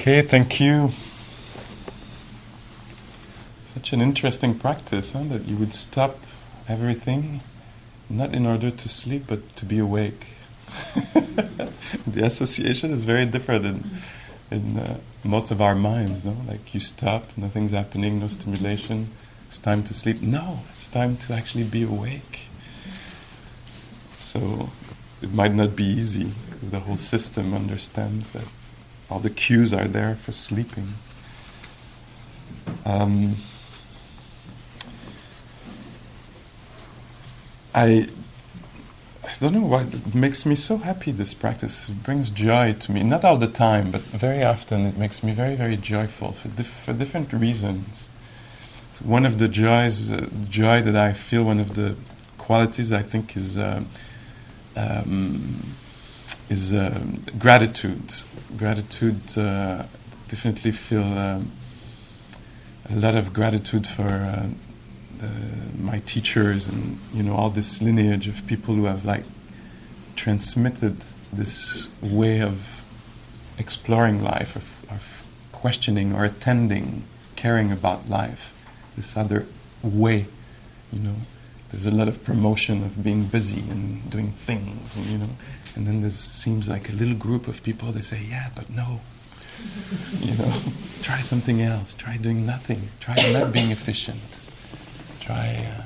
Okay, thank you. Such an interesting practice, huh? That you would stop everything, not in order to sleep, but to be awake. the association is very different in, in uh, most of our minds, no? Like you stop, nothing's happening, no stimulation, it's time to sleep. No, it's time to actually be awake. So it might not be easy because the whole system understands that all the cues are there for sleeping. Um, I I don't know why it makes me so happy. This practice it brings joy to me. Not all the time, but very often it makes me very, very joyful for, dif- for different reasons. It's one of the joys, uh, joy that I feel. One of the qualities I think is uh, um, is uh, gratitude. Gratitude. Uh, definitely feel um, a lot of gratitude for uh, my teachers and you know all this lineage of people who have like transmitted this way of exploring life, of, of questioning or attending, caring about life. This other way, you know. There's a lot of promotion of being busy and doing things, and, you know. And then there seems like a little group of people. They say, "Yeah, but no, you know, try something else. Try doing nothing. Try not being efficient." try uh,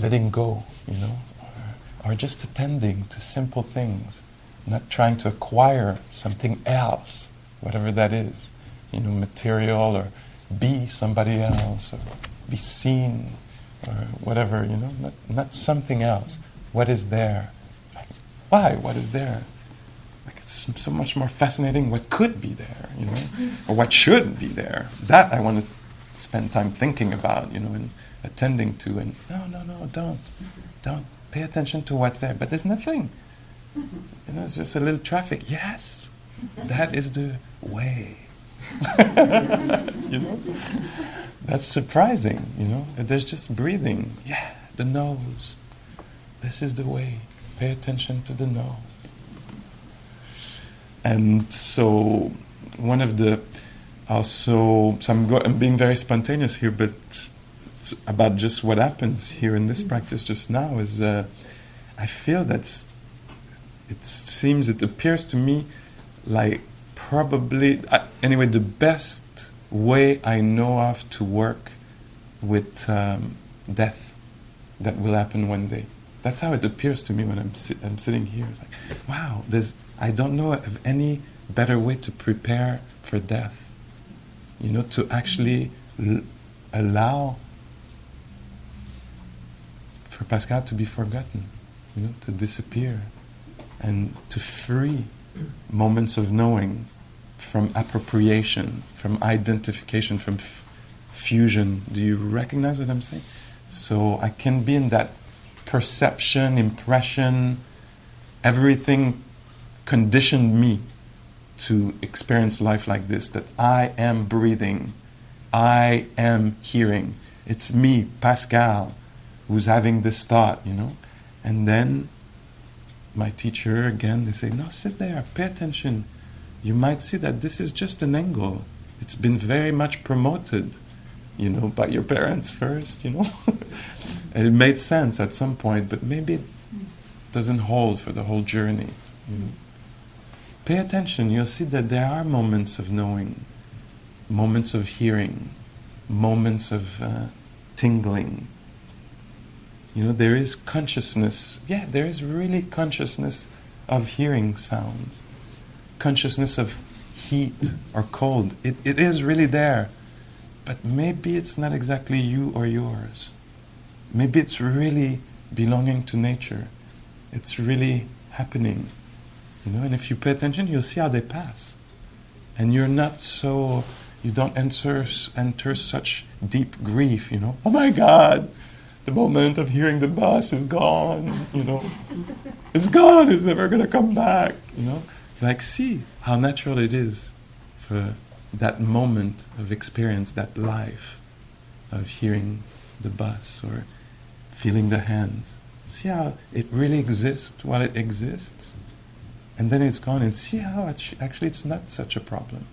letting go, you know, or, or just attending to simple things, not trying to acquire something else, whatever that is, you know, material or be somebody else or be seen or whatever, you know, not, not something else. What is there? Why? What is there? Like it's so much more fascinating what could be there, you know, or what should be there. That I want to spend time thinking about, you know, and attending to and no no no don't. Don't. Pay attention to what's there. But there's nothing. You know it's just a little traffic. Yes. That is the way. You know? That's surprising you know that there's just breathing. Yeah the nose. This is the way pay attention to the nose and so one of the also so I'm, go, I'm being very spontaneous here but about just what happens here in this practice just now is uh, I feel that it seems, it appears to me like probably, uh, anyway, the best way I know of to work with um, death that will happen one day. That's how it appears to me when I'm, si- I'm sitting here. It's like, wow, there's, I don't know of any better way to prepare for death. You know, to actually l- allow for Pascal to be forgotten, you know, to disappear, and to free moments of knowing from appropriation, from identification, from f- fusion. Do you recognize what I'm saying? So I can be in that perception, impression, everything conditioned me to experience life like this that I am breathing, I am hearing. It's me, Pascal who's having this thought, you know. And then my teacher, again, they say, no, sit there, pay attention. You might see that this is just an angle. It's been very much promoted, you know, by your parents first, you know. and it made sense at some point, but maybe it doesn't hold for the whole journey. You know. Pay attention, you'll see that there are moments of knowing, moments of hearing, moments of uh, tingling, you know, there is consciousness. Yeah, there is really consciousness of hearing sounds, consciousness of heat or cold. It, it is really there. But maybe it's not exactly you or yours. Maybe it's really belonging to nature. It's really happening. You know, and if you pay attention, you'll see how they pass. And you're not so, you don't enter, enter such deep grief, you know. Oh my God, the moment of hearing the bus is gone, you know. It's gone, it's never going to come back, you know. Like, see how natural it is for that moment of experience, that life of hearing the bus or feeling the hands. See how it really exists while it exists, and then it's gone, and see how actually it's not such a problem.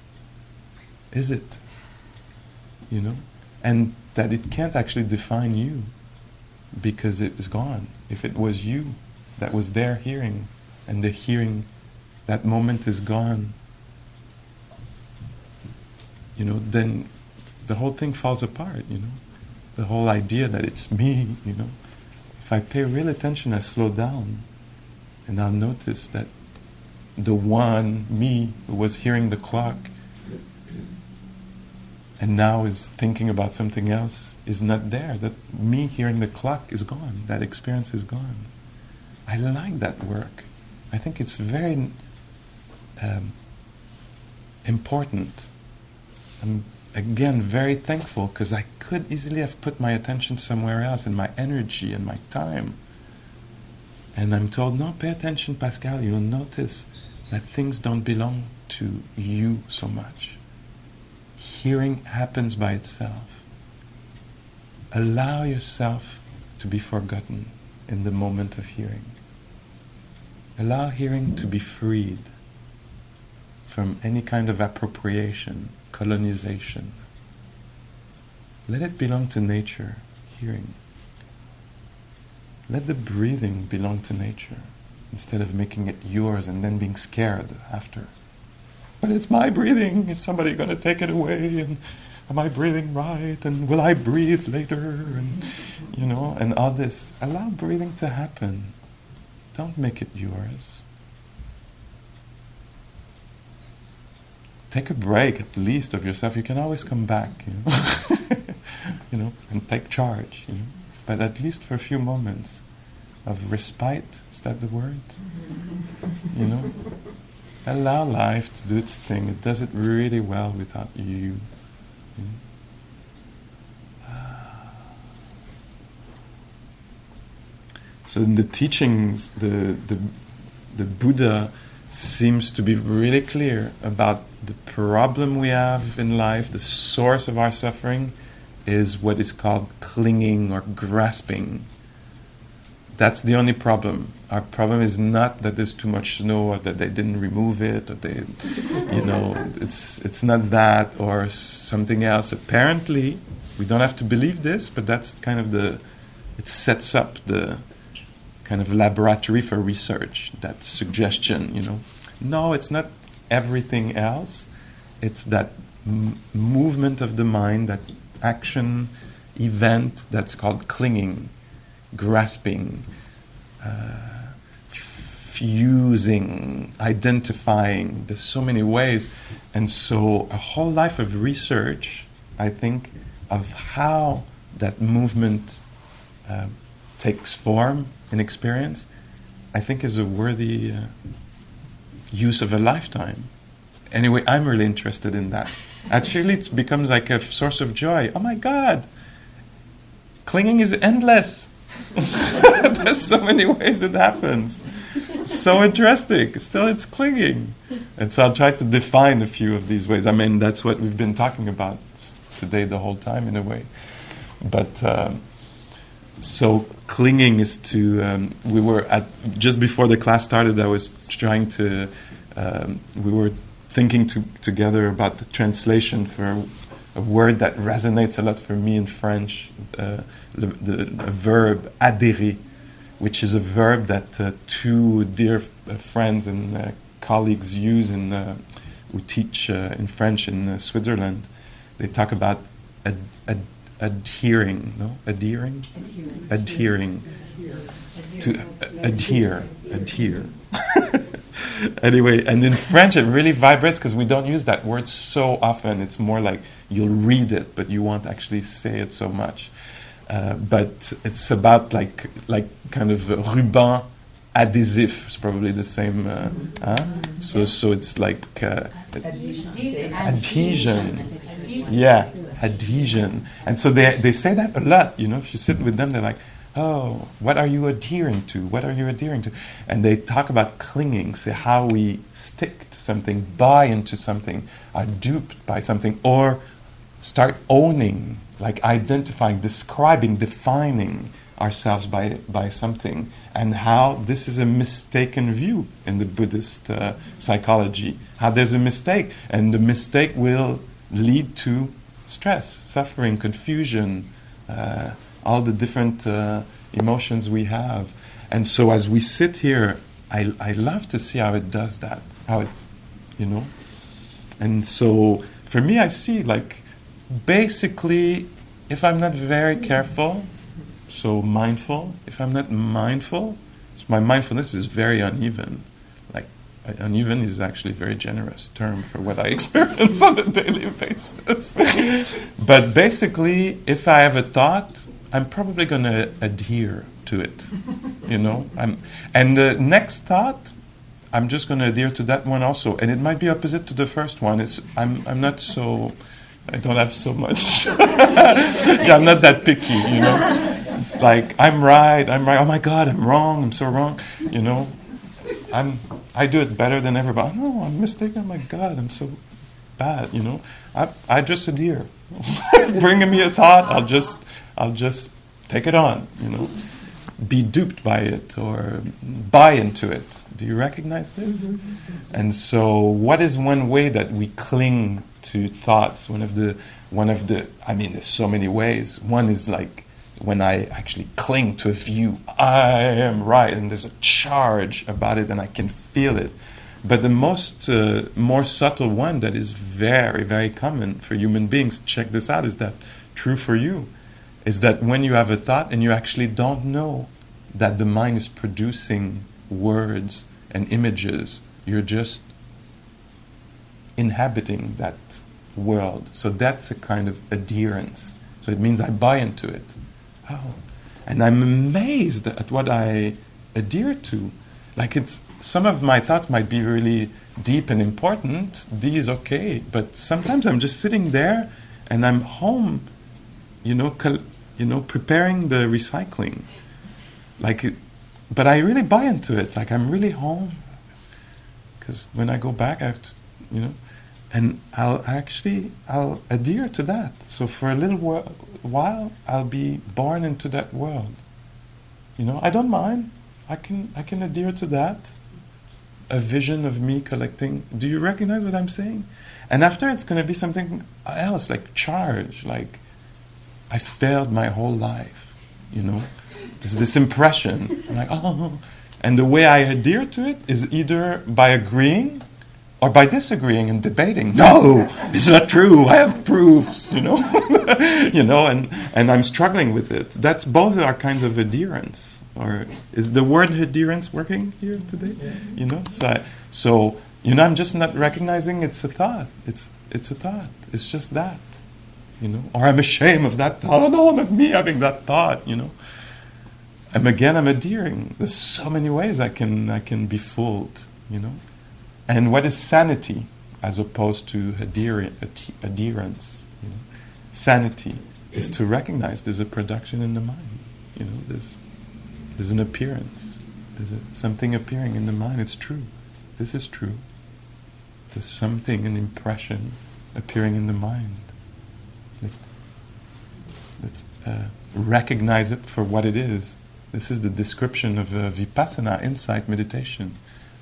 is it? You know? And that it can't actually define you because it is gone. If it was you that was there hearing, and the hearing, that moment is gone, you know, then the whole thing falls apart, you know. The whole idea that it's me, you know. If I pay real attention, I slow down, and I'll notice that the one, me, who was hearing the clock, and now is thinking about something else, is not there. That me hearing the clock is gone. That experience is gone. I like that work. I think it's very um, important. I'm again very thankful because I could easily have put my attention somewhere else and my energy and my time. And I'm told, no, pay attention, Pascal. You'll notice that things don't belong to you so much. Hearing happens by itself. Allow yourself to be forgotten in the moment of hearing. Allow hearing to be freed from any kind of appropriation, colonization. Let it belong to nature, hearing. Let the breathing belong to nature instead of making it yours and then being scared after. But it's my breathing. Is somebody going to take it away? And am I breathing right? And will I breathe later? And you know, and all this. Allow breathing to happen. Don't make it yours. Take a break at least of yourself. You can always come back, you know, you know and take charge. You know? But at least for a few moments of respite, is that the word? You know? Allow life to do its thing. It does it really well without you. you know? So in the teachings, the, the, the Buddha seems to be really clear about the problem we have in life, the source of our suffering is what is called clinging or grasping. That's the only problem. Our problem is not that there's too much snow or that they didn't remove it or they, you know, it's, it's not that or something else. Apparently, we don't have to believe this, but that's kind of the, it sets up the, kind of laboratory for research, that suggestion, you know. No, it's not everything else. It's that m- movement of the mind, that action event that's called clinging, grasping, uh, fusing, identifying. There's so many ways. And so, a whole life of research, I think, of how that movement uh, takes form in experience, I think is a worthy uh, use of a lifetime. Anyway, I'm really interested in that. Actually, it becomes like a source of joy. Oh my God, clinging is endless. There's so many ways it happens. So interesting. Still, it's clinging. And so I'll try to define a few of these ways. I mean, that's what we've been talking about today the whole time, in a way. But. Um, so clinging is to um, we were at just before the class started i was trying to um, we were thinking to, together about the translation for a word that resonates a lot for me in french uh, the, the verb adhérer which is a verb that uh, two dear f- friends and uh, colleagues use in uh, we teach uh, in french in uh, switzerland. They talk about ad- adhering, no? Adhering? Adhering. To adhere. Adhere. anyway, and in French it really vibrates because we don't use that word so often. It's more like you'll read it, but you won't actually say it so much. Uh, but it's about like like kind of ruban adhésif. It's probably the same. Uh, huh? So so it's like uh, adhesion. Yeah, adhesion. And so they, they say that a lot, you know, if you sit with them, they're like, oh, what are you adhering to? What are you adhering to? And they talk about clinging, say how we stick to something, buy into something, are duped by something, or start owning, like identifying, describing, defining ourselves by, by something, and how this is a mistaken view in the Buddhist uh, psychology. How there's a mistake, and the mistake will lead to stress, suffering, confusion, uh, all the different uh, emotions we have. And so as we sit here, I, I love to see how it does that, how it's, you know. And so for me, I see like basically, if I'm not very careful, so mindful, if I'm not mindful, so my mindfulness is very uneven. Uneven is actually a very generous term for what I experience on a daily basis. but basically, if I have a thought, I'm probably going to adhere to it. You know? I'm, and the next thought, I'm just going to adhere to that one also. And it might be opposite to the first one. It's, I'm, I'm not so. I don't have so much. yeah, I'm not that picky, you know. It's like I'm right, I'm right. Oh my God, I'm wrong. I'm so wrong. You know, I'm I do it better than everybody. No, I'm mistaken. Oh my God, I'm so bad. You know, I I just adhere. Bring me a thought, I'll just I'll just take it on. You know, be duped by it or buy into it. Do you recognize this? Mm-hmm. And so, what is one way that we cling to thoughts? One of the one of the I mean, there's so many ways. One is like when I actually cling to a view, I am right, and there's a charge about it, and I can feel it. But the most uh, more subtle one that is very, very common for human beings, check this out, is that true for you? Is that when you have a thought and you actually don't know that the mind is producing words and images, you're just inhabiting that world. So that's a kind of adherence. So it means I buy into it. Oh. And I'm amazed at what I adhere to. Like it's some of my thoughts might be really deep and important. These okay, but sometimes I'm just sitting there and I'm home, you know, col- you know, preparing the recycling. Like, it, but I really buy into it. Like I'm really home because when I go back, I have to, you know, and I'll actually I'll adhere to that. So for a little while, I'll be born into that world. You know, I don't mind. I can I can adhere to that. A vision of me collecting. Do you recognize what I'm saying? And after it's going to be something else, like charge, like I failed my whole life. You know, there's this impression. I'm like, oh, and the way I adhere to it is either by agreeing or by disagreeing and debating. No, it's not true. I have proofs, you know, you know, and and I'm struggling with it. That's both our kinds of adherence. Or is the word adherence working here today? Yeah. You know, so I, so you know, I'm just not recognizing it's a thought. It's it's a thought. It's just that, you know. Or I'm ashamed of that thought. Oh no, not me having that thought. You know. And again, I'm adhering. There's so many ways I can I can be fooled. You know. And what is sanity as opposed to adherence? You know? Sanity is to recognize there's a production in the mind. You know, there's, there's an appearance. There's a, something appearing in the mind. It's true. This is true. There's something, an impression appearing in the mind. Let's, let's uh, recognize it for what it is. This is the description of uh, vipassana, insight meditation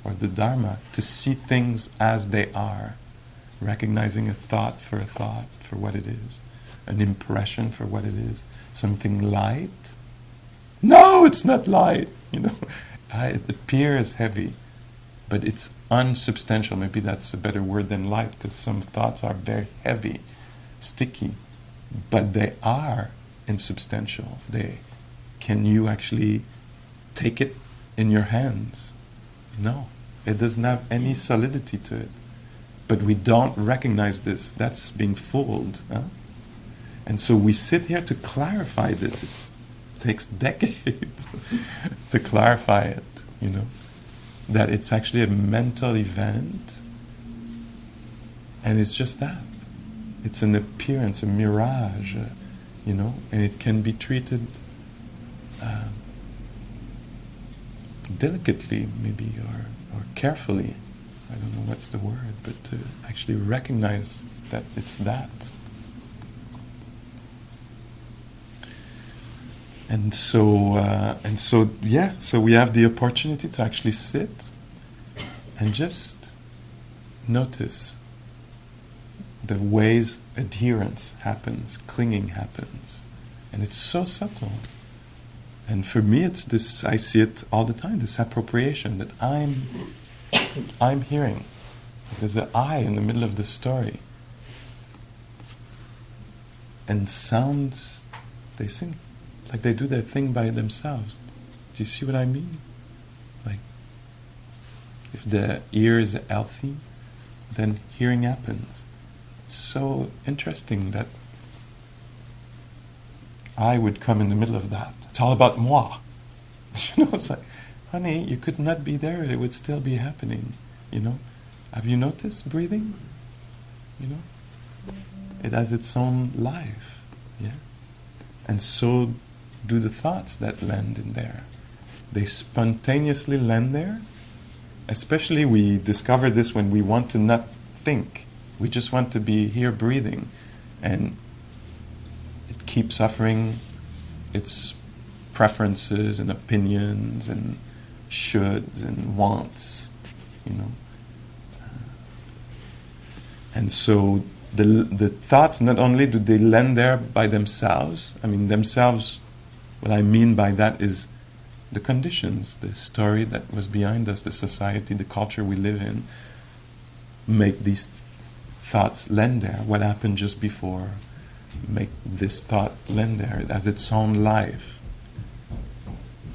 or the Dharma to see things as they are, recognizing a thought for a thought, for what it is, an impression for what it is, something light. No, it's not light. You know, it appears heavy, but it's unsubstantial. Maybe that's a better word than light, because some thoughts are very heavy, sticky, but they are insubstantial. They can you actually take it in your hands no, it doesn't have any solidity to it. But we don't recognize this. That's being fooled. Huh? And so we sit here to clarify this. It takes decades to clarify it, you know, that it's actually a mental event. And it's just that. It's an appearance, a mirage, uh, you know, and it can be treated. Uh, delicately, maybe, or, or carefully. I don't know what's the word, but to actually recognize that it's that. And so, uh, and so, yeah. So we have the opportunity to actually sit and just notice the ways adherence happens, clinging happens. And it's so subtle. And for me, it's this, I see it all the time, this appropriation that I'm, I'm hearing. There's an I in the middle of the story. And sounds, they sing like they do their thing by themselves. Do you see what I mean? Like, if the ear is healthy, then hearing happens. It's so interesting that I would come in the middle of that. It's all about moi. you know, it's like, honey, you could not be there, it would still be happening. You know? Have you noticed breathing? You know? It has its own life. Yeah? And so do the thoughts that land in there. They spontaneously land there. Especially, we discover this when we want to not think. We just want to be here breathing. And it keeps offering its preferences and opinions and shoulds and wants, you know. Uh, and so the, the thoughts, not only do they land there by themselves, I mean, themselves what I mean by that is the conditions, the story that was behind us, the society, the culture we live in, make these thoughts land there. What happened just before, make this thought land there. It has its own life.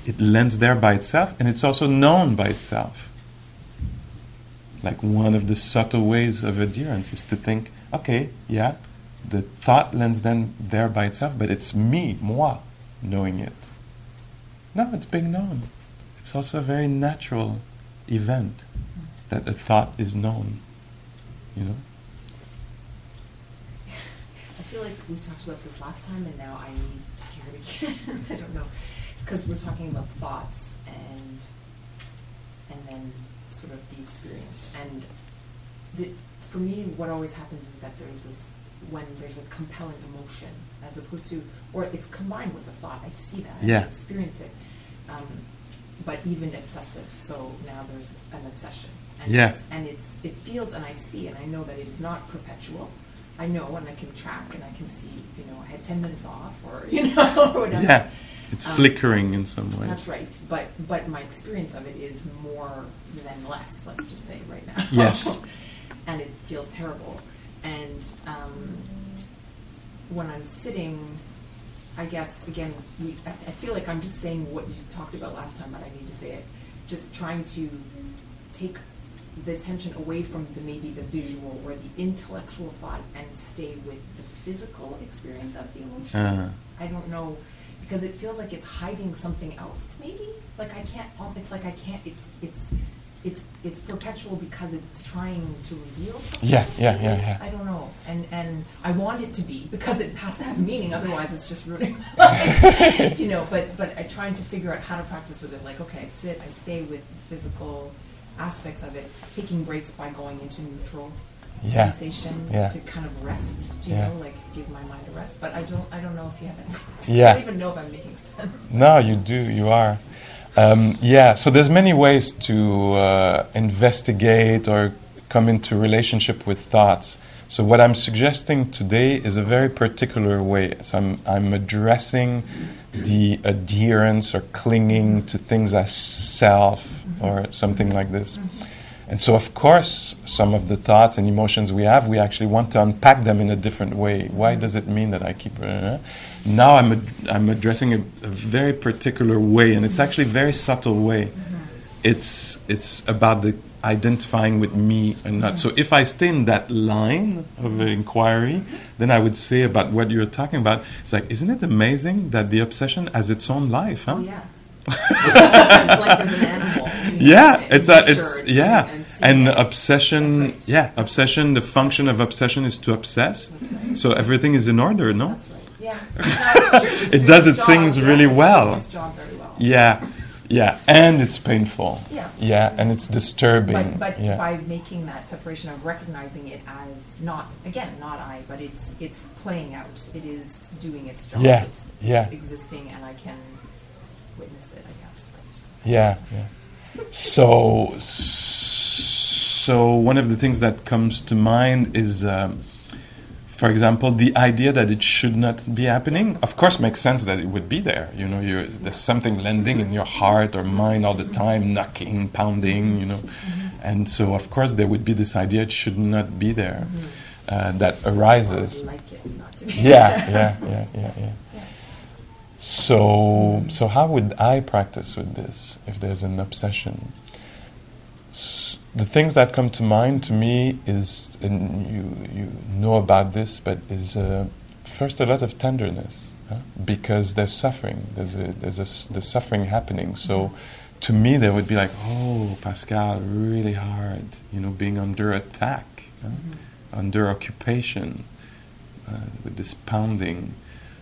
It lands there by itself, and it's also known by itself. Like one of the subtle ways of adherence is to think, okay, yeah, the thought lands then there by itself, but it's me, moi knowing it. No, it's being known. It's also a very natural event that a thought is known. You know? I feel like we talked about this last time and now I need to hear it again. I don't know. Because we're talking about thoughts and and then sort of the experience. And the, for me, what always happens is that there's this when there's a compelling emotion as opposed to, or it's combined with a thought. I see that. Yeah. I experience it. Um, but even obsessive. So now there's an obsession. And Yeah. It's, and it's it feels and I see and I know that it is not perpetual. I know and I can track and I can see, you know, I had 10 minutes off or, you know, or whatever. Yeah. It's Um, flickering in some way. That's right. But but my experience of it is more than less, let's just say right now. Yes. and it feels terrible. And um, when I'm sitting, I guess again, we, I, I feel like I'm just saying what you talked about last time, but I need to say it. Just trying to take the attention away from the maybe the visual or the intellectual thought and stay with the physical experience of the emotion. Uh. I don't know because it feels like it's hiding something else. Maybe like I can't. oh, It's like I can't. It's it's it's it's perpetual because it's trying to reveal something. Yeah, yeah, yeah, yeah. I don't know, and and I want it to be because it has to have meaning. Otherwise, it's just ruining my life. you know, but but I'm trying to figure out how to practice with it. Like, okay, I sit, I stay with physical aspects of it, taking breaks by going into neutral Yeah. sensation Yeah. to kind of rest. Do you Yeah. know, like give my mind a rest? But I don't. I don't know if you have any. Yeah. I don't even know if I'm making sense. No, you do. You are. Um, yeah. So there's many ways to uh, investigate or come into relationship with thoughts. So what I'm suggesting today is a very particular way. So I'm I'm addressing the adherence or clinging to things as self or something like this. And so, of course, some of the thoughts and emotions we have, we actually want to unpack them in a different way. Why does it mean that I keep? Uh, now I'm ad- I'm addressing a, a very particular way, and it's actually a very subtle way. It's it's about the identifying with me and not. So if I stay in that line of inquiry, then I would say about what you're talking about. It's like, isn't it amazing that the obsession has its own life? Huh? Oh yeah. it's like there's an Yeah, it's a, it's yeah, and, and obsession. Right. Yeah, obsession. The function of obsession is to obsess. Right. So everything is in order, no? That's right. Yeah. No, it's. It's It does its things job. really well. its job very well. Yeah, yeah, and it's painful. Yeah. yeah, and it's disturbing. But, but yeah, by making that separation of recognizing it as not again not I, but it's it's playing out. It is doing its job. Yeah, It's, yeah. it's existing, and I can witness it. I guess. Right. yeah, yeah. So, so one of the things that comes to mind is um, for example, the idea that it should not be happening, of course, makes sense that it would be there. You know, you're, there's something landing in your heart or mind all the time, knocking, pounding. You know, mm-hmm. and so of course there would be this idea it should not be there, mm-hmm. uh, that arises. Like yeah, yeah, yeah, yeah, yeah. So, so how would I practice with this if there's an obsession? the things that come to mind to me is, and you, you know about this, but is uh, first a lot of tenderness huh? because there's suffering. There's a, there's a, there's suffering happening. So to me, there would be like, oh, Pascal, really hard, you know, being under attack, mm-hmm. under occupation, uh, with this pounding.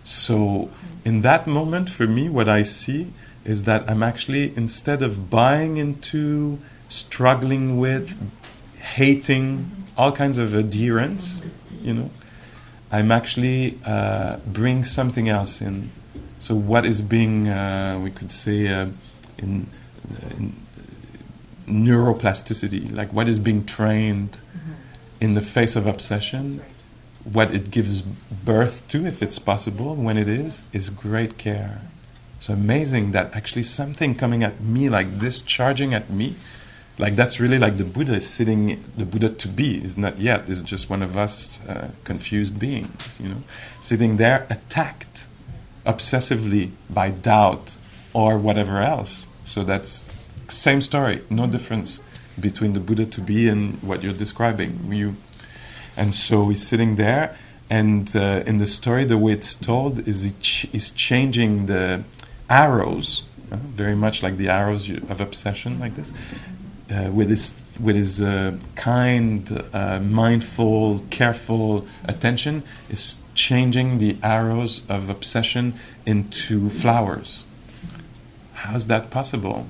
So in that moment, for me, what I see is that I'm actually, instead of buying into struggling with, hating, all kinds of adherence, you know, I'm actually uh, bring something else in. So what is being, uh, we could say, uh, in, in, neuroplasticity, like what is being trained mm-hmm. in the face of obsession, right. What it gives birth to, if it's possible, when it is, is great care. So amazing that actually something coming at me like this, charging at me, like that's really like the Buddha is sitting. The Buddha to be is not yet. Is just one of us uh, confused beings, you know, sitting there attacked obsessively by doubt or whatever else. So that's same story, no difference between the Buddha to be and what you're describing. You, and so he's sitting there, and uh, in the story, the way it's told is he ch- is changing the arrows, uh, very much like the arrows of obsession, like this uh, with his with his uh, kind, uh, mindful, careful attention, is changing the arrows of obsession into flowers. How's that possible?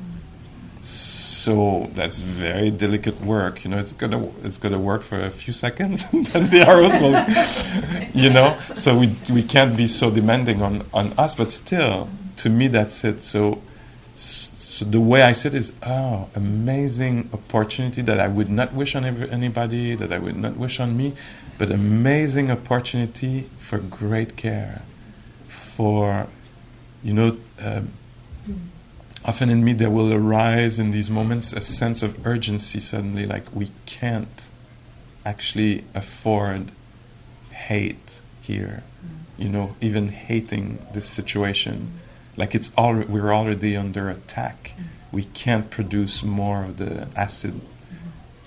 So that's very delicate work. You know, it's gonna it's gonna work for a few seconds, and then the arrows will, you know. So we we can't be so demanding on on us, but still, to me, that's it. So so the way I it is, oh, amazing opportunity that I would not wish on anybody, that I would not wish on me, but amazing opportunity for great care, for, you know, um, often in me there will arise in these moments a sense of urgency suddenly, like we can't actually afford hate here, you know, even hating this situation like it's all we're already under attack. Mm-hmm. We can't produce more of the acid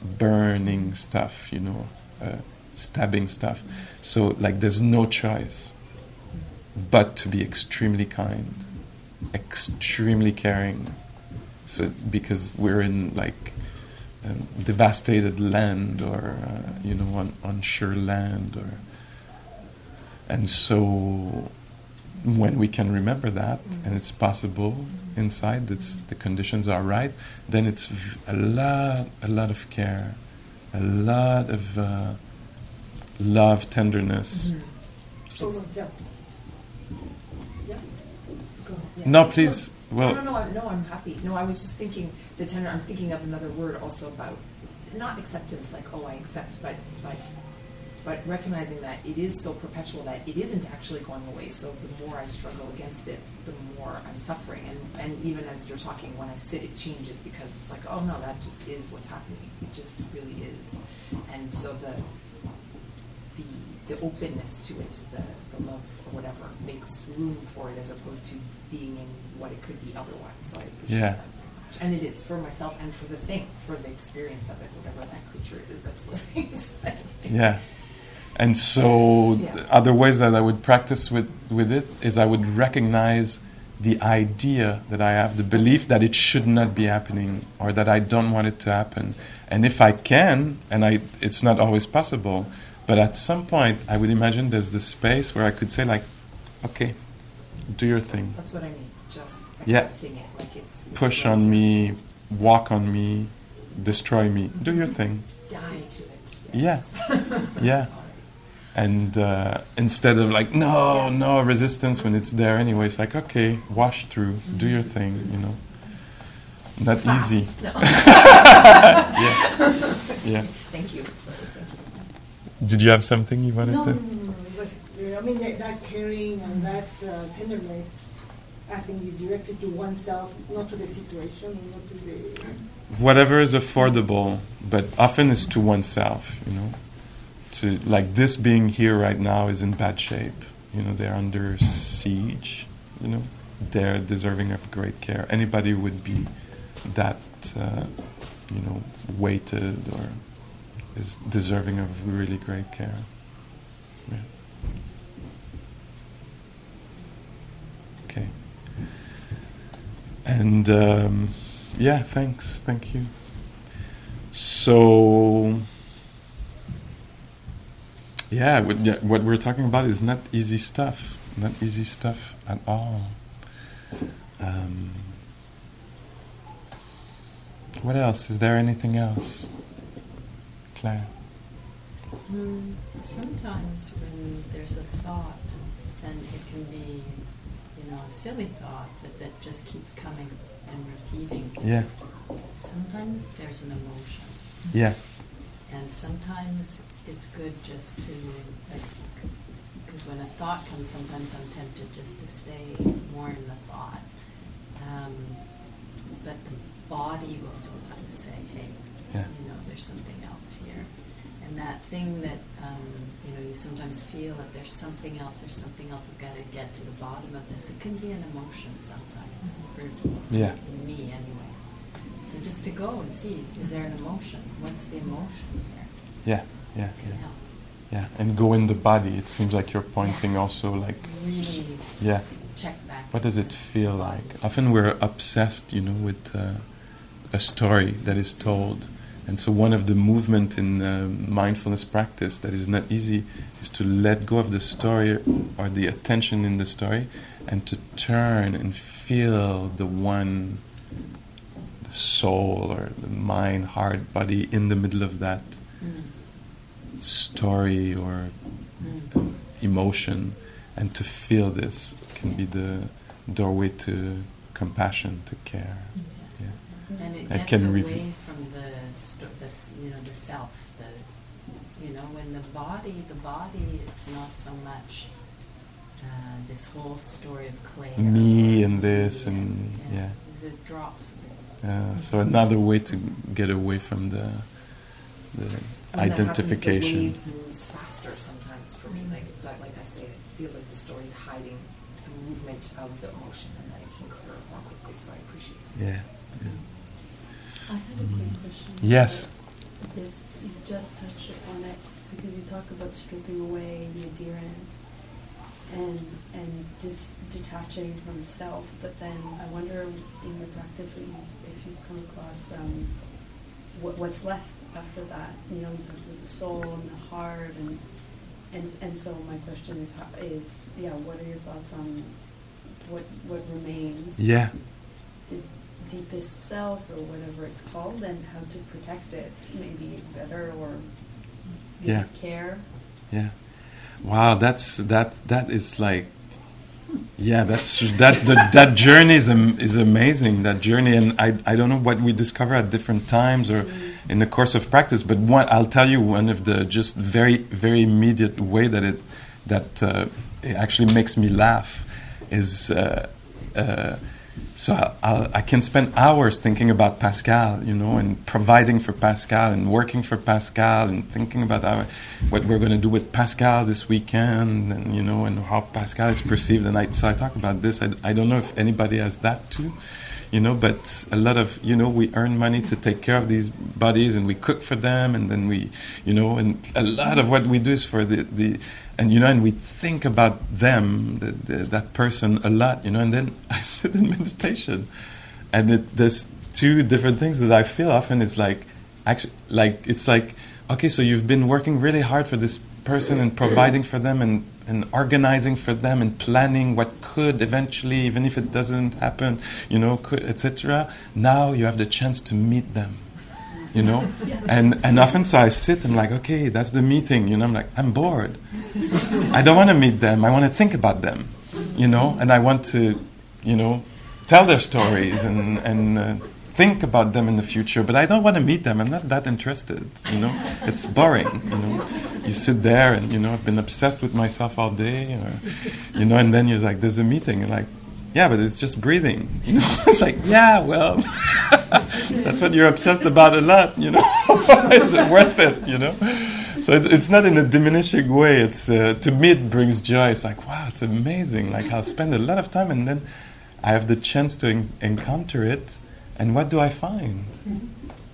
burning stuff, you know, uh, stabbing stuff. So like there's no choice but to be extremely kind, extremely caring. So because we're in like um, devastated land or uh, you know on unsure land or and so when we can remember that and it's possible inside that the conditions are right then it's a lot a lot of care a lot of uh, love tenderness mm-hmm. No please well no no no, I, no I'm happy no I was just thinking the tenor. I'm thinking of another word also about not acceptance like oh I accept but but but recognizing that it is so perpetual that it isn't actually going away. So the more I struggle against it, the more I'm suffering. And, and even as you're talking, when I sit, it changes because it's like, oh no, that just is what's happening. It just really is. And so the the, the openness to it, the, the love or whatever, makes room for it as opposed to being in what it could be otherwise. So I appreciate yeah. that and it is for myself and for the thing, for the experience of it, whatever that creature is that's living. Yeah. And so, yeah. other ways that I would practice with, with it is I would recognize the idea that I have, the belief that it should not be happening or that I don't want it to happen. And if I can, and I, it's not always possible, but at some point I would imagine there's the space where I could say, like, okay, do your thing. That's what I mean, just accepting yeah. it. Like it's, it's Push on me, walk on me, destroy me. Do your thing. Die to it. Yes. Yeah. yeah and uh, instead of like no no resistance when it's there anyway it's like okay wash through do your thing you know not Fast. easy no. yeah yeah thank you. Sorry, thank you did you have something you wanted no, to no, I mean, that, that caring and that uh, tenderness, I think, is directed to oneself, not to the situation, not to the. Whatever is affordable, but often it's to oneself, you know. To like this being here right now is in bad shape. You know, they're under siege. You know, they're deserving of great care. Anybody would be that, uh, you know, weighted or is deserving of really great care. Yeah. Okay. And um, yeah, thanks. Thank you. So, yeah, what, we're talking about is not easy stuff. Not easy stuff at all. Um, what else? Is there anything else? Claire? Mm, sometimes when there's a thought, then it can be, silly thought, but that just keeps coming and repeating. Yeah. Sometimes there's an emotion. Yeah. And sometimes it's good just to, like, because when a thought comes, sometimes I'm tempted just to stay more in the thought. Um, but the body will sometimes say, hey, Yeah. you know, there's something else here. And that thing that, um, you know, you sometimes feel that there's something else, there's something else, I've got to get to the bottom of this. It can be an emotion sometimes, for Yeah. me anyway. So just to go and see, is there an emotion? What's the emotion here? Yeah. Yeah. Can Yeah. help. Yeah. And go in the body. It seems like you're pointing also like, Really yeah. check back. What does it feel like? Often we're obsessed, you know, with uh, a story that is told. And so one of the movement in uh, mindfulness practice that is not easy is to let go of the story or the attention in the story and to turn and feel the one, the soul or the mind, heart, body in the middle of that Mm. story or Mm. emotion and to feel this can be the doorway to compassion, to care. Yeah. And it I gets can away rev- from the, sto- the, s- you know, the self. The, you know, when the body, the body, it's not so much uh, this whole story of clay. Me and this and- yeah. It drops. a bit. Uh, so another way to get away from the the When that identification. happens, the wave moves faster sometimes for me. Like it's like, like I say, it feels like the story's hiding the movement of the emotion, and then it can clear up more quickly. So I appreciate that. yeah. yeah. I had a quick question. Yes. Because you just touched upon it, because you talk about stripping away the adherence and and dis- detaching from self, but then I wonder in your practice what you, if you come across um, what, what's left after that. You know, you talk about the soul and the heart, and and and so my question is, how, is yeah, what are your thoughts on what what remains? Yeah. the deepest self or whatever it's called and how to protect it maybe better or Yeah. care Yeah. Wow, that's that that is like yeah, that's that the, that journey is am, is amazing. That journey, and I I don't know what we discover at different times or in the course of practice, but one I'll tell you one of the just very very immediate way that it that uh, it actually makes me laugh is. Uh, uh, so I, I can spend hours thinking about Pascal, you know, and providing for Pascal and working for Pascal and thinking about how, what we're going to do with Pascal this weekend, and you know, and how Pascal is perceived. And I, so I talk about this. I, I don't know if anybody has that too, you know, but a lot of, you know, we earn money to take care of these bodies, and we cook for them, and then we, you know, and a lot of what we do is for the the and you know, and we think about them, the, the, that person, a lot, you know, and then I sit in meditation, and it, there's two different things that I feel often. It's like, actually, like it's like, okay, so you've been working really hard for this person and providing for them and and organizing for them and planning what could eventually, even if it doesn't happen, you know, could etc. Now you have the chance to meet them you know? And and often so i sit i'm like okay that's the meeting you know? I'm like i'm bored. I don't want to meet them. I want to think about them you know? And i want to you know tell their stories and and uh, think about them in the future, but I don't want to meet them. I'm not that interested. You know, it's boring. You know, you sit there and you know I've been obsessed with myself all day, or you know, and then you're like, there's a meeting, you're like, yeah, but it's just breathing. You know, it's like, yeah, well, that's what you're obsessed about a lot. You know, is it worth it? You know. So it's, it's not in a diminishing way. It's uh, to me it brings joy. It's like wow, it's amazing. Like I'll spend a lot of time and then I have the chance to en- encounter it, and what do I find?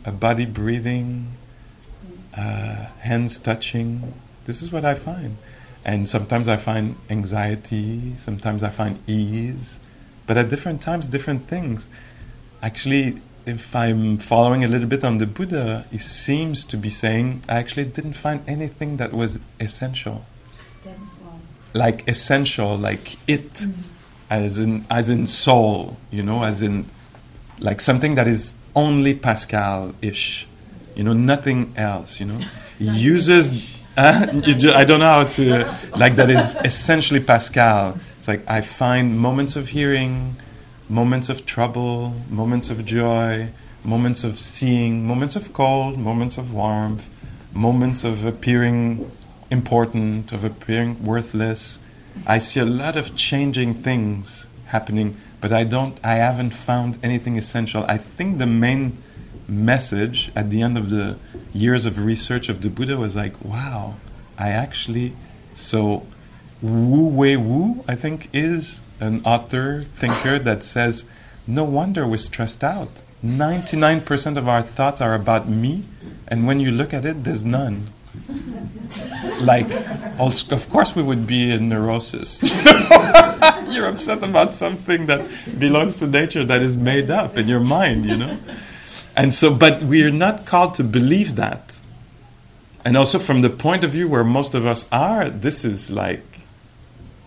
A body breathing, uh, hands touching. This is what I find. And sometimes I find anxiety, sometimes I find ease, but at different times, different things. Actually, if I'm following a little bit on the Buddha, he seems to be saying, I actually didn't find anything that was essential. Like essential, like it, as in as in soul, you know, as in like something that is only Pascal-ish, you know, nothing else, you know. He uses, uh, ju- I don't know how to, like that is essentially Pascal. It's like I find moments of hearing, moments of trouble, moments of joy, moments of seeing, moments of cold, moments of warmth, moments of appearing important, of appearing worthless. I see a lot of changing things happening, but I don't I haven't found anything essential. I think the main message at the end of the years of research of the Buddha was like, wow, I actually so Wei Wu Wei, I think, is an author, thinker that says, no wonder we're stressed out. 99% of our thoughts are about me, and when you look at it, there's none. Like, also, of course, we would be in neurosis. You're upset about something that belongs to nature that is made up in your mind, you know? And so, but we're not called to believe that. And also, from the point of view where most of us are, this is like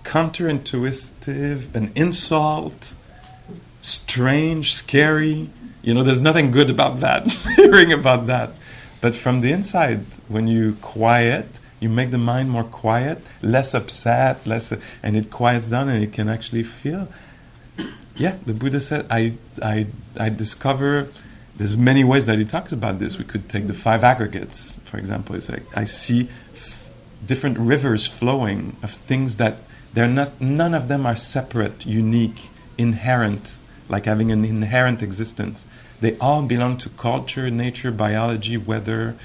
counterintuitive, an insult, strange, scary. You know, there's nothing good about that, hearing about that. But from the inside, when you quiet, you make the mind more quiet, less upset, less, and it quiets down, and you can actually feel. Yeah, the Buddha said, I, I, I discover. There's many ways that he talks about this. We could take the five aggregates, for example. It's like I see f- different rivers flowing of things that they're not. None of them are separate, unique, inherent, like having an inherent existence. They all belong to culture, nature, biology, weather.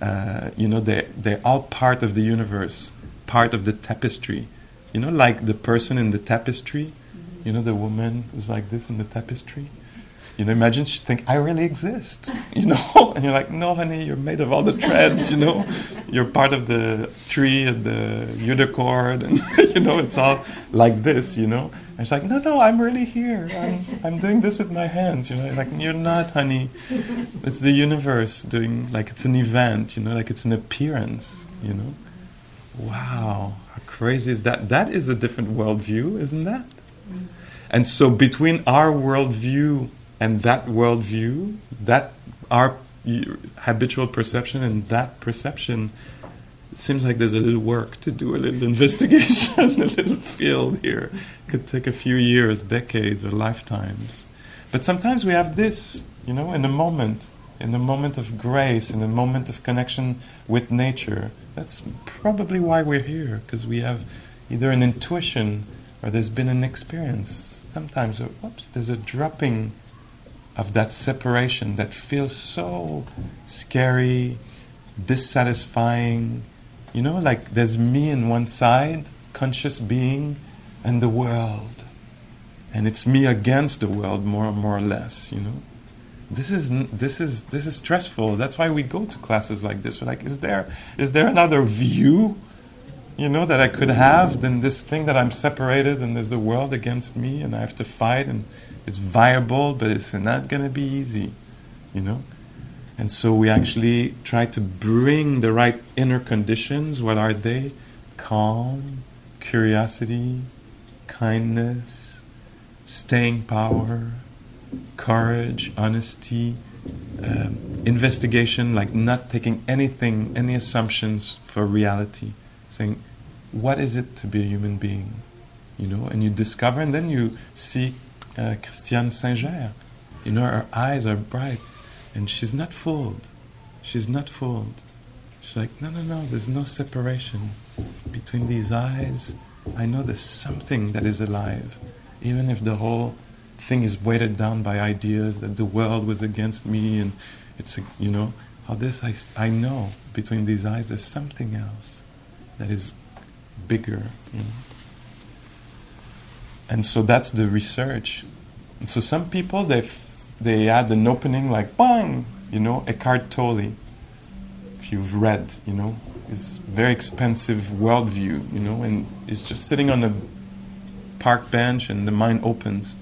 Uh, you know, they they're all part of the universe, part of the tapestry. You know, like the person in the tapestry. You know, the woman who's like this in the tapestry. You know, imagine she think I really exist. You know, and you're like, no, honey, you're made of all the threads. You know, you're part of the tree and the unicorn, and you know, it's all like this. You know, and she's like, no, no, I'm really here. I'm, I'm doing this with my hands. You know, like you're not, honey. It's the universe doing like it's an event. You know, like it's an appearance. You know, wow, how crazy is that? That is a different worldview, isn't that? Mm. And so between our worldview and that worldview, that our habitual perception and that perception, it seems like there's a little work to do, a little investigation, a little field here. Could take a few years, decades, or lifetimes. But sometimes we have this, you know, in a moment, in a moment of grace, in a moment of connection with nature. That's probably why we're here, because we have either an intuition or there's been an experience. Sometimes, whoops, there's a dropping of that separation that feels so scary, dissatisfying. You know, like there's me in one side, conscious being, and the world. And it's me against the world, more, and more or less, you know. This is, this, is, this is stressful. That's why we go to classes like this. We're like, is there, is there another view, you know, that I could have than this thing that I'm separated and there's the world against me and I have to fight and it's viable, but it's not going to be easy, you know? And so we actually try to bring the right inner conditions. What are they? Calm, curiosity, kindness, staying power, courage, honesty, um, investigation, like not taking anything, any assumptions for reality. Saying, what is it to be a human being? You know, and you discover, and then you see uh, Christiane Singer. You know, her eyes are bright, and she's not fooled. She's not fooled. She's like, no, no, no, there's no separation between these eyes. I know there's something that is alive, even if the whole thing is weighted down by ideas that the world was against me and it's, a, you know, how this, I, I know between these eyes there's something else that is bigger, you know. And so that's the research. And so some people, they, f- they add an opening like, bang, you know, Eckhart Tolle if you've read, you know, his very expensive worldview, you know, and he's just sitting on a park bench and the mind opens.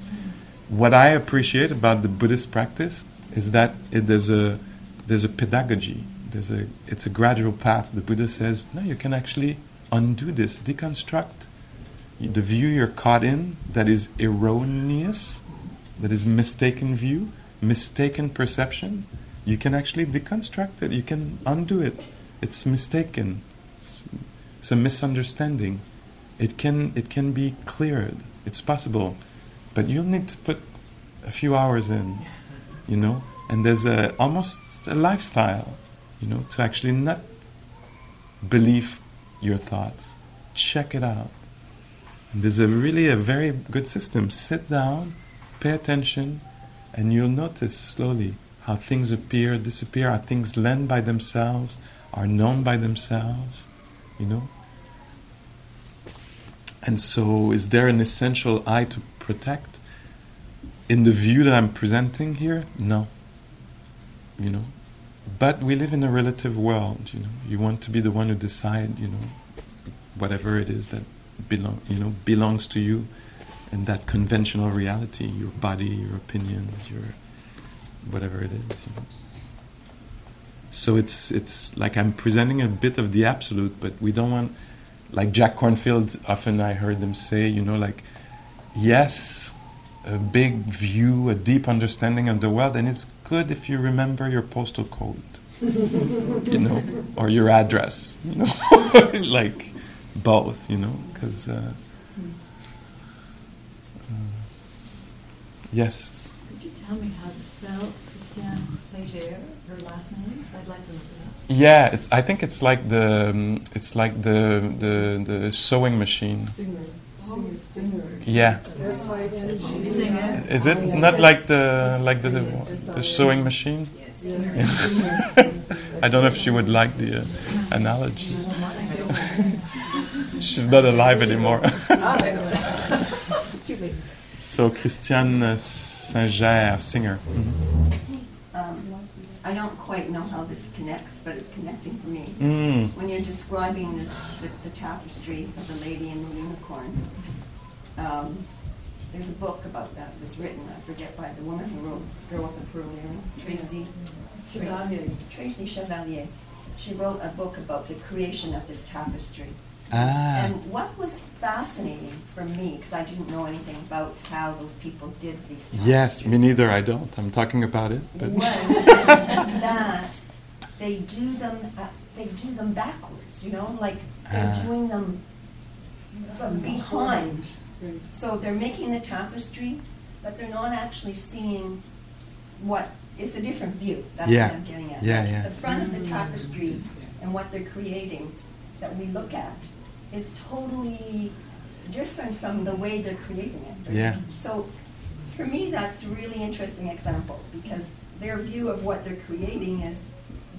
What I appreciate about the Buddhist practice is that it, there's a there's a pedagogy. There's a it's a gradual path. The Buddha says, no, you can actually undo this, deconstruct the view you're caught in that is erroneous, that is mistaken view, mistaken perception you can actually deconstruct it. You can undo it. It's mistaken. It's, it's, a misunderstanding. It can it can be cleared. It's possible, but you'll need to put a few hours in, you know. And there's a almost a lifestyle, you know, to actually not believe your thoughts. Check it out. There's a really a very good system. Sit down, pay attention, and you'll notice slowly how things appear, disappear, how things lend by themselves, are known by themselves, you know? And so, is there an essential I to protect? In the view that I'm presenting here, no. You know? But we live in a relative world, you know. You want to be the one who decide, you know, whatever it is that belong, you know, belongs to you, and that conventional reality, your body, your opinions, your whatever it is. You know. So it's it's like I'm presenting a bit of the absolute, but we don't want like Jack Kornfield. Often I heard them say, you know, like yes, a big view, a deep understanding of the world, and it's good if you remember your postal code, you know, or your address, you know, like both, you know, because. Uh, uh, yes. Could you tell me how to spell Christiane Sager, her last name? I'd like to look it up. Yeah, it's. I think it's like the. Um, it's like the the the sewing machine. Singer. Singer. Singer. Yeah. Singer. Is it not like the like the the sewing machine? I don't know if she would like the uh, analogy. She's not alive anymore. so Christiane Saint-Ger, singer. Um, I don't quite know how this connects, but it's connecting for me. Mm. When you're describing this, the, the tapestry of the lady and the unicorn, um, there's a book about that. It was written, I forget by the woman who wrote Girl with a Pearl Earring, Tracy Chevalier. Tracy Chevalier. She wrote a book about the creation of this tapestry. Ah. And what was fascinating for me, because I didn't know anything about how those people did these tapestries Yes, me neither. I don't. I'm talking about it, but was that they do them uh, they do them backwards, you know, like they're Ah. doing them from behind. So they're making the tapestry, but they're not actually seeing what is a different view. That's Yeah. what I'm getting at. Yeah, yeah. The front of the tapestry and what they're creating that we look at is totally different from the way they're creating it. Yeah. So for me, that's a really interesting example because their view of what they're creating is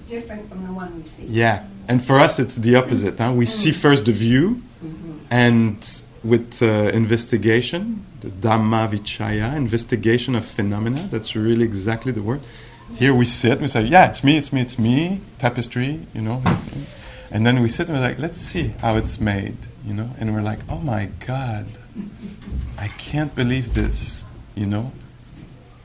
different from the one we see. yeah. And for us, it's the opposite. Huh? We see first the view, Mhm. and with uh, investigation, the Dhamma Vichaya, investigation of phenomena. That's really exactly the word. Here we sit, we say, yeah, it's me, it's me, it's me, tapestry, you know. And then we sit and we're like, let's see how it's made, you know. And we're like, oh my God, I can't believe this, you know.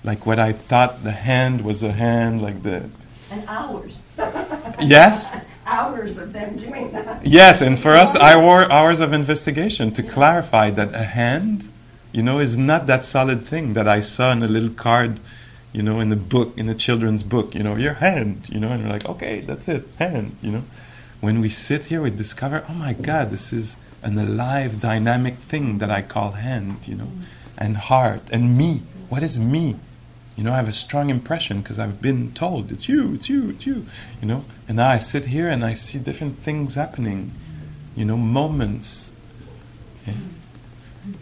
Like what I thought the hand was a hand, like the. And hours. Yes? hours of them doing that. Yes, and for us, our hours of investigation to clarify that a hand, you know, is not that solid thing that I saw in a little card, you know, in the book, in a children's book, you know, your hand, you know, and we're like, okay, that's it, hand, you know. When we sit here, we discover, oh my God, this is an alive, dynamic thing that I call hand, you know, and heart, and me. What is me? You know, I have a strong impression because I've been told it's you, it's you, it's you. You know, and now I sit here and I see different things happening. You know, moments. Yeah.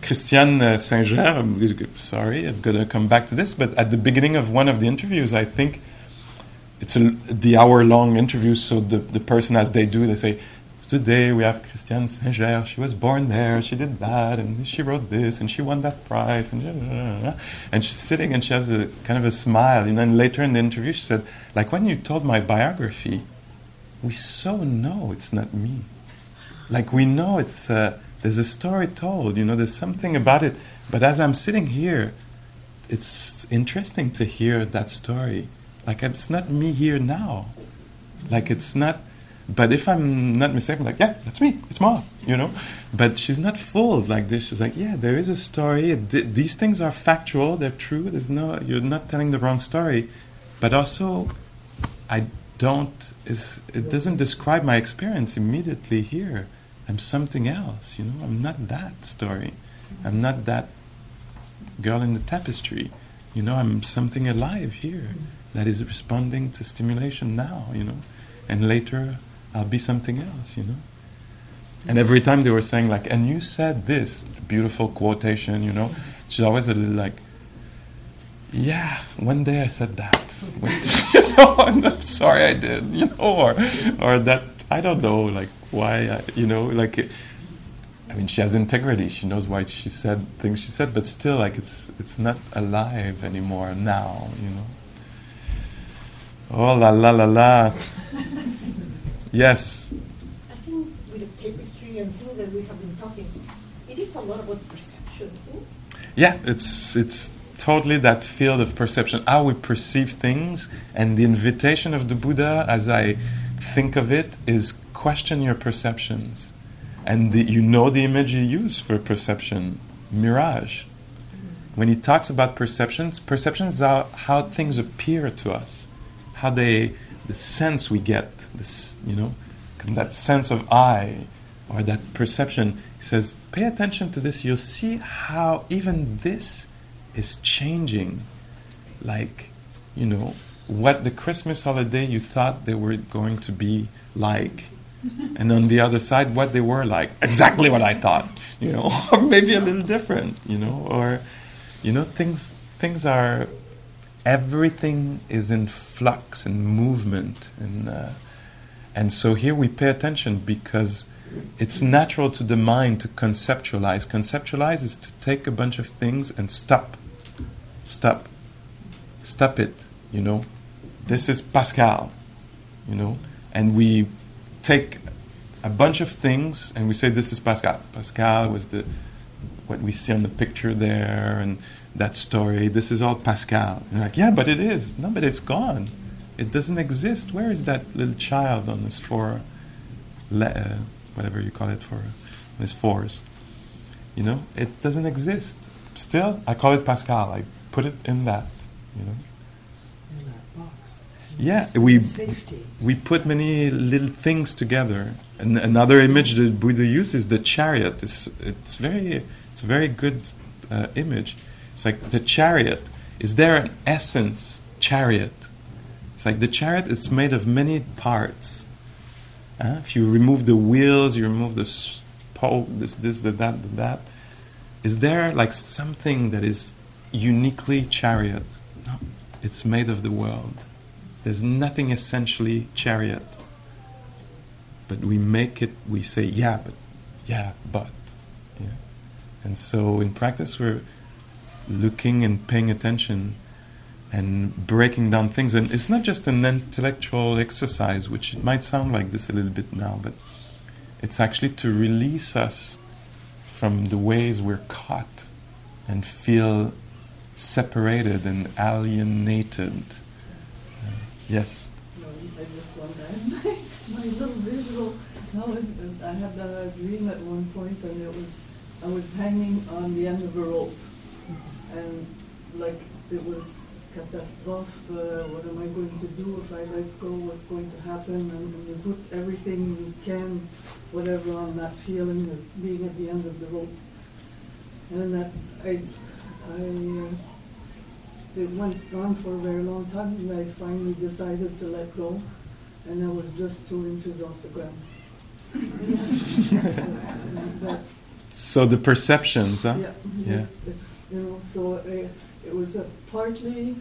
Christiane Singer, I'm sorry, I'm going to come back to this, but at the beginning of one of the interviews, I think it's a, the hour long interview, so the, the person, as they do, they say, Today we have Christiane Singer, she was born there, she did that, and she wrote this, and she won that prize, and, and she's sitting and she has a kind of a smile. And then later in the interview, she said, Like when you told my biography, we so know it's not me. Like we know it's. Uh, there's a story told, you know, there's something about it. But as I'm sitting here, it's interesting to hear that story. Like it's not me here now. Like it's not. But if I'm not mistaken, like yeah, that's me. It's Ma, you know. But she's not fooled like this. She's like, yeah, there is a story. Th- these things are factual. They're true. There's no. You're not telling the wrong story. But also, I don't. it doesn't describe my experience immediately here. I'm something else, you know. I'm not that story. I'm not that girl in the tapestry. You know, I'm something alive here that is responding to stimulation now, you know. And later I'll be something else, you know. And every time they were saying like, and you said this beautiful quotation, you know, she's always a little like, yeah, one day I said that. you know, I'm sorry I did, you know, or or that I don't know, like why, I, you know, like, I mean, she has integrity. She knows why she said things she said, but still, like, it's it's not alive anymore now, you know. Oh la la la la. yes. I think with the tapestry and things that we have been talking, it is a lot about perception, isn't it? Yeah, it's it's totally that field of perception, how we perceive things, and the invitation of the Buddha, as I think of it, is question your perceptions. And the, you know the image you use for perception mirage. When he talks about perceptions, perceptions are how things appear to us, how they, the sense we get, this, you know, that sense of I or that perception. He says, pay attention to this. You'll see how even this is changing. Like, you know, what the Christmas holiday you thought they were going to be like and on the other side what they were like. Exactly what i thought you know? Or maybe a little different you know? Or you know things things are everything is in flux and movement. And uh, and so here we pay attention because it's natural to the mind to conceptualize. Conceptualize is to take a bunch of things and stop. Stop. Stop it you know? This is pascal you know? And we take a bunch of things and we say this is Pascal. Pascal was the what we see on the picture there and that story. This is all Pascal. And you're like, yeah, but it is. No, but it's gone. It doesn't exist. Where is that little child on this four, le- uh, whatever you call it for, this fours? You know, it doesn't exist. Still, I call it Pascal. I put it in that. You know. Yeah, we we put many little things together. And another image that Buddha uses the chariot. It's it's very it's a very good uh, image. It's like the chariot. Is there an essence chariot? It's like the chariot is made of many parts. Uh, if you remove the wheels, you remove the pole, this, this, the, that, the, that. Is there like something that is uniquely chariot? No, it's made of the world. There's nothing essentially chariot. But we make it, we say, yeah, but, yeah, but. Yeah. And so in practice, we're looking and paying attention and breaking down things. And it's not just an intellectual exercise, which it might sound like this a little bit now, but it's actually to release us from the ways we're caught and feel separated and alienated Yes. No, I just want that. My, little visual. No, I had a dream at one point, and it was I was hanging on the end of a rope, and like it was catastrophe. Uh, what am I going to do if I let go? What's going to happen? And you put everything you can, whatever, on that feeling of being at the end of the rope. And that I, I. Uh, it went on for a very long time, and I finally decided to let go, and I was just two inches off the ground. So the perceptions, huh? yeah, Yeah. You know, so it, it was a partly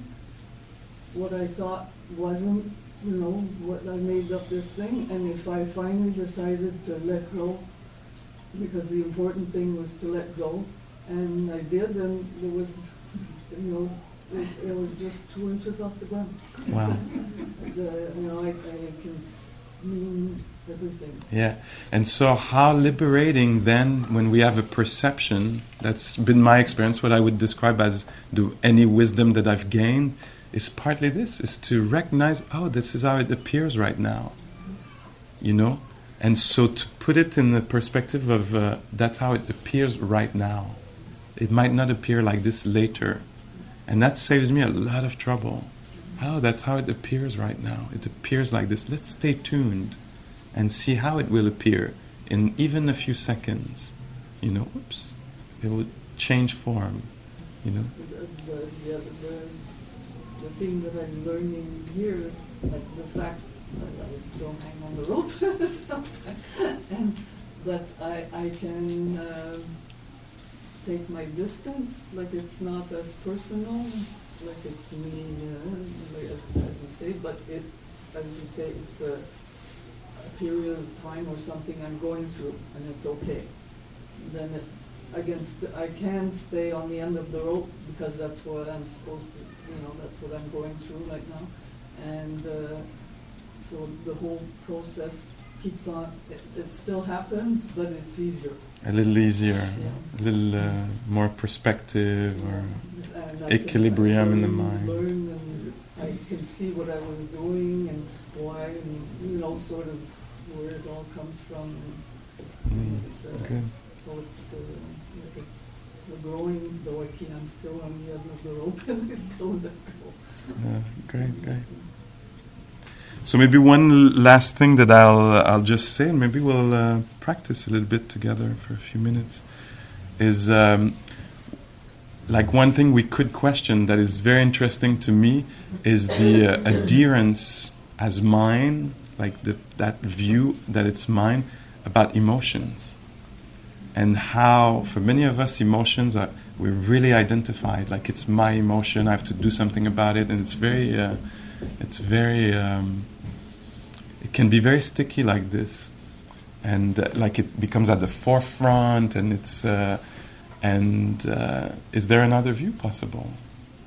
what I thought wasn't, you know, what I made up this thing, and if I finally decided to let go, because the important thing was to let go, and I did, and there was, you know, it, it was just two inches off the ground. Wow. The, you know, I, I can s- mean everything. Yeah. And so, how liberating then when we have a perception, that's been my experience, what I would describe as do any wisdom that I've gained, is partly this, is to recognize, oh, this is how it appears right now. You know? And so to put it in the perspective of uh, that's how it appears right now. It might not appear like this later. And that saves me a lot of trouble. Oh, that's how it appears right now. It appears like this. Let's stay tuned and see how it will appear in even a few seconds. You know, oops, it will change form. You know, The, the, the, the, the thing that I'm learning here is like the fact that I still hang on the rope sometimes. and but I, I can um take my distance, like it's not as personal, like it's me, uh, as, as you say, but it, as you say, it's a, a period of time or something I'm going through, and it's okay. Then it, against, I can stay on the end of the rope because that's what I'm supposed to, you know, that's what I'm going through right now. And uh, so the whole process keeps on, it, it still happens, but it's easier. a little easier, Yeah. a little uh, more perspective, or equilibrium in the mind. And I can see what I was doing and why, and, you know, sort of where it all comes from. Mm, It's, uh, good. So it's, uh, it's growing, though I can't, I'm still on the end of the rope and I still go. Yeah, great, great. So maybe one last thing that I'll I'll just say, and maybe we'll uh, practice a little bit together for a few minutes, is um, like one thing we could question that is very interesting to me is the uh, adherence as mine, like the, that view that it's mine about emotions, and how for many of us emotions are we're really identified, like it's my emotion, I have to do something about it, and it's very. Uh, it's very um, it can be very sticky like this. And uh, like it becomes at the forefront and it's uh, and uh, is there another view? Possible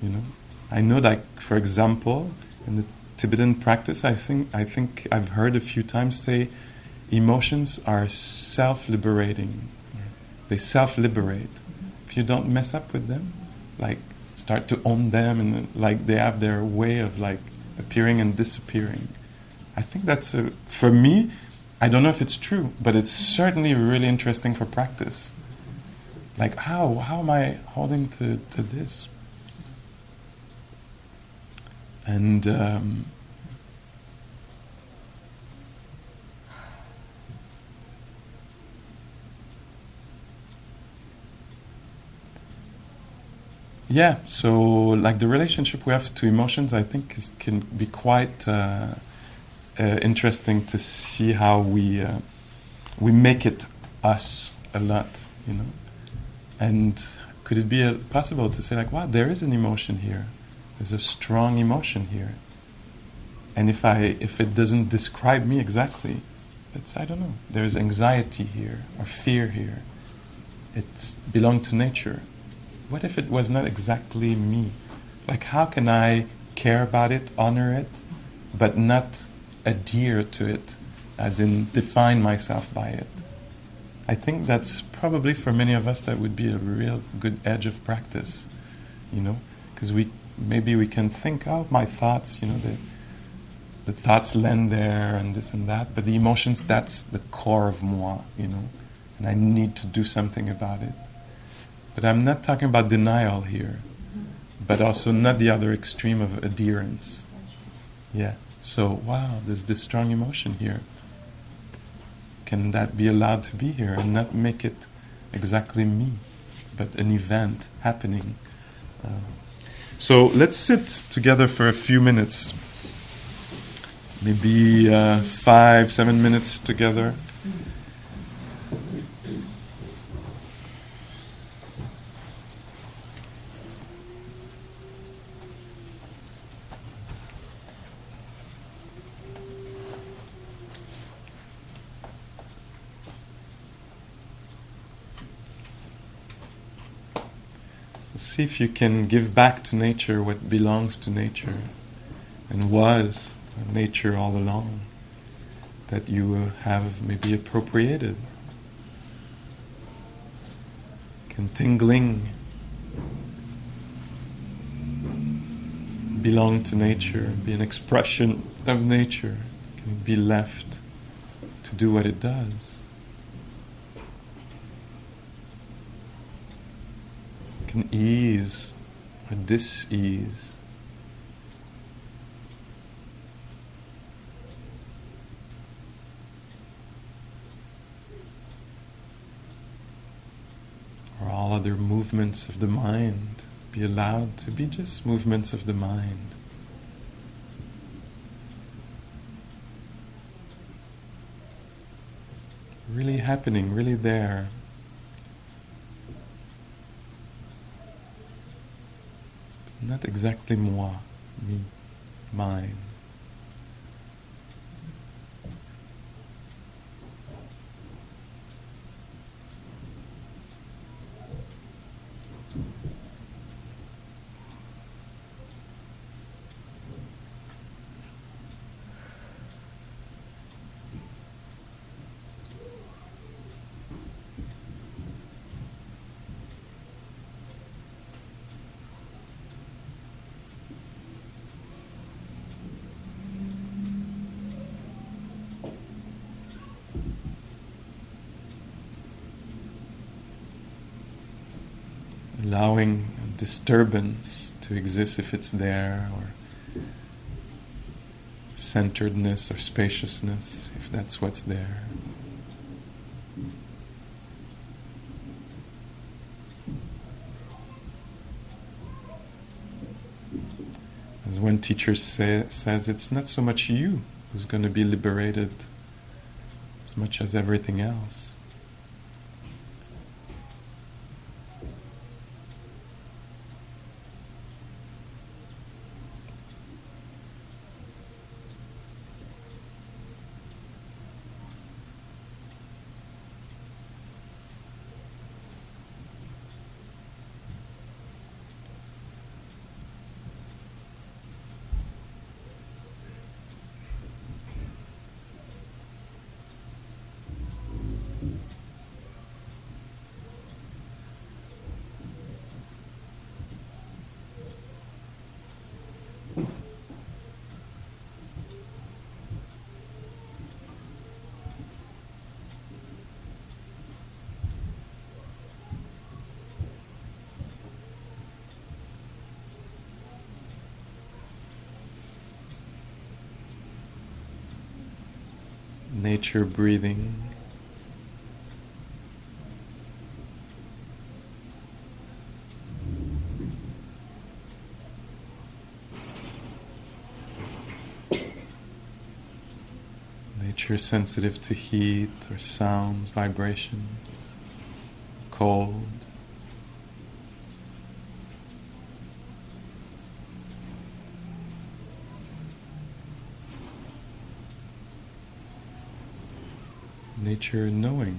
you know? I know like for example in the tibetan practice i think i think i've heard a few times say emotions are self-liberating. They self-liberate. If you don't mess up with them like start to own them and like they have their way of like appearing and disappearing. I think that's a, for me. I don't know if it's true, but it's certainly really interesting for practice. Like how how am I holding to to this? And um, Yeah, so like the relationship we have to emotions, I think is, can be quite uh, interesting to see how we uh, we make it us a lot, you know. And could it be uh possible to say like, wow, there is an emotion here. There's a strong emotion here. And if I if it doesn't describe me exactly, it's I don't know. There's anxiety here or fear here. It belongs to nature what if it was not exactly me? Like, how can I care about it, honor it, but not adhere to it, as in define myself by it? I think that's probably for many of us that would be a real good edge of practice, you know, because we maybe we can think, oh, my thoughts, you know, the the thoughts land there and this and that, but the emotions, that's the core of moi, you know, and I need to do something about it. But I'm not talking about denial here, but also not the other extreme of adherence. Yeah. So, wow, there's this strong emotion here. Can that be allowed to be here and not make it exactly me, but an event happening? Uh, So let's sit together for a few minutes. Maybe uh, five, seven minutes together. So see if you can give back to nature what belongs to nature and was nature all along that you have maybe appropriated. Can tingling belong to nature, be an expression of nature? Can it be left to do what it does? Can ease a dis-ease or all other movements of the mind be allowed to be just movements of the mind. Really happening, really there. Not exactly moi, me, mine. Disturbance to exist if it's there, or centeredness or spaciousness if that's what's there. As one teacher say, says, it's not so much you who's going to be liberated as much as everything else. Nature breathing. Nature sensitive to heat or sounds, vibrations, cold. Nature knowing.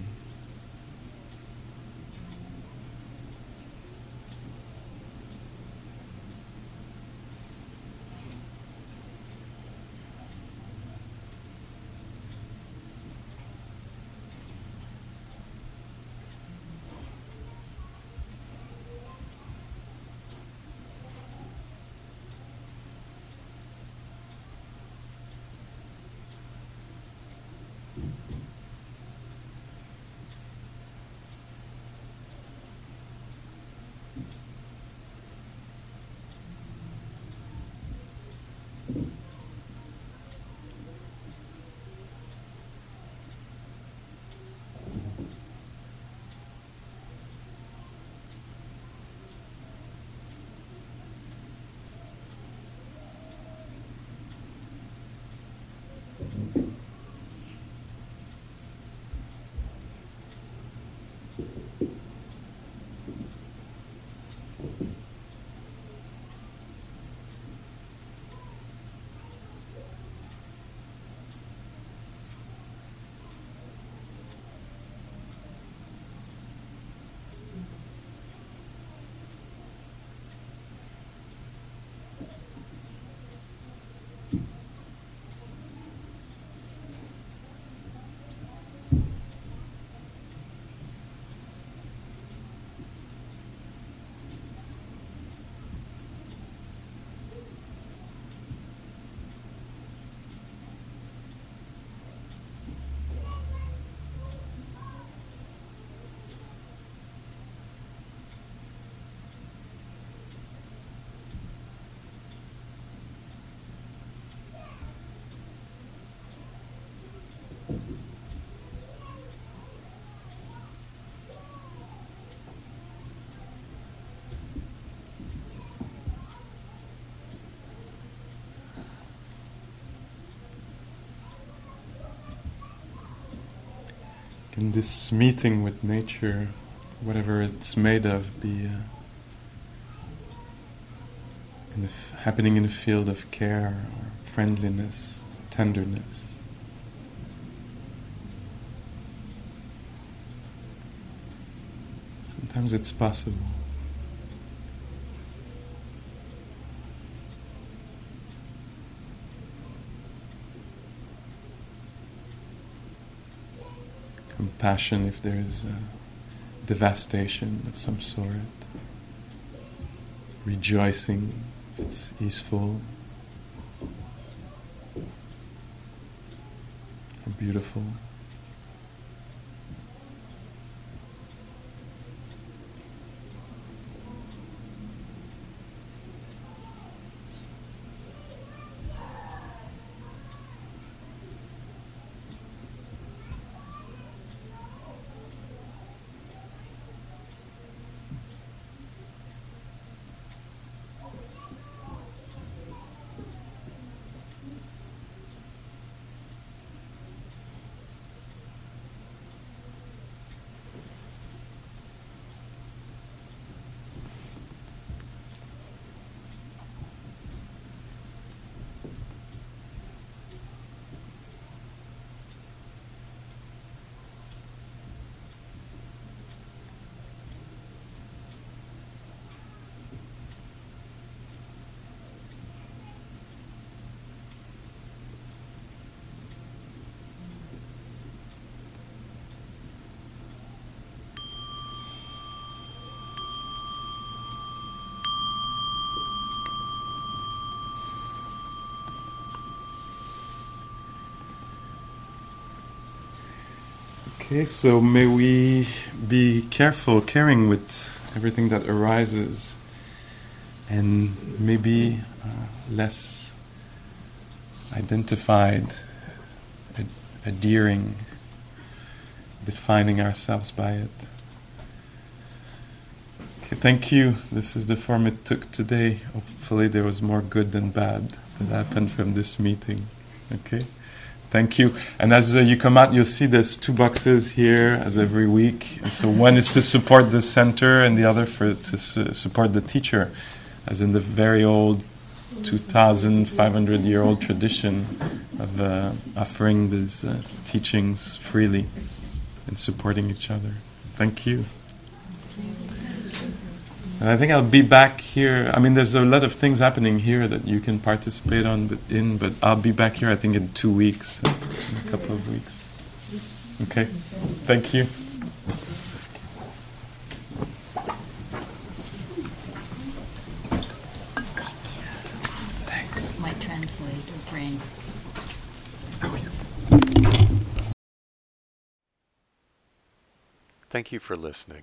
Can this meeting with nature, whatever it's made of, be uh, in the f- happening in a field of care or friendliness, tenderness? Sometimes it's possible. Compassion if there is devastation of some sort. Rejoicing if it's easeful or beautiful. Okay, so may we be careful, caring with everything that arises, and maybe uh, less identified, ad- adhering, defining ourselves by it. Okay, thank you. This is the form it took today. Hopefully, there was more good than bad that happened from this meeting. Okay. Thank you. And as uh, you come out, you'll see there's two boxes here, as every week. And so one is to support the center, and the other for to su- support the teacher, as in the very old 2,500 year old tradition of uh, offering these uh, teachings freely and supporting each other. Thank you. And I think I'll be back here. I mean, there's a lot of things happening here that you can participate on, but in. But I'll be back here. I think in two weeks, in a couple of weeks. Okay. Thank you. Thanks. Might translate or bring. Thank you for listening.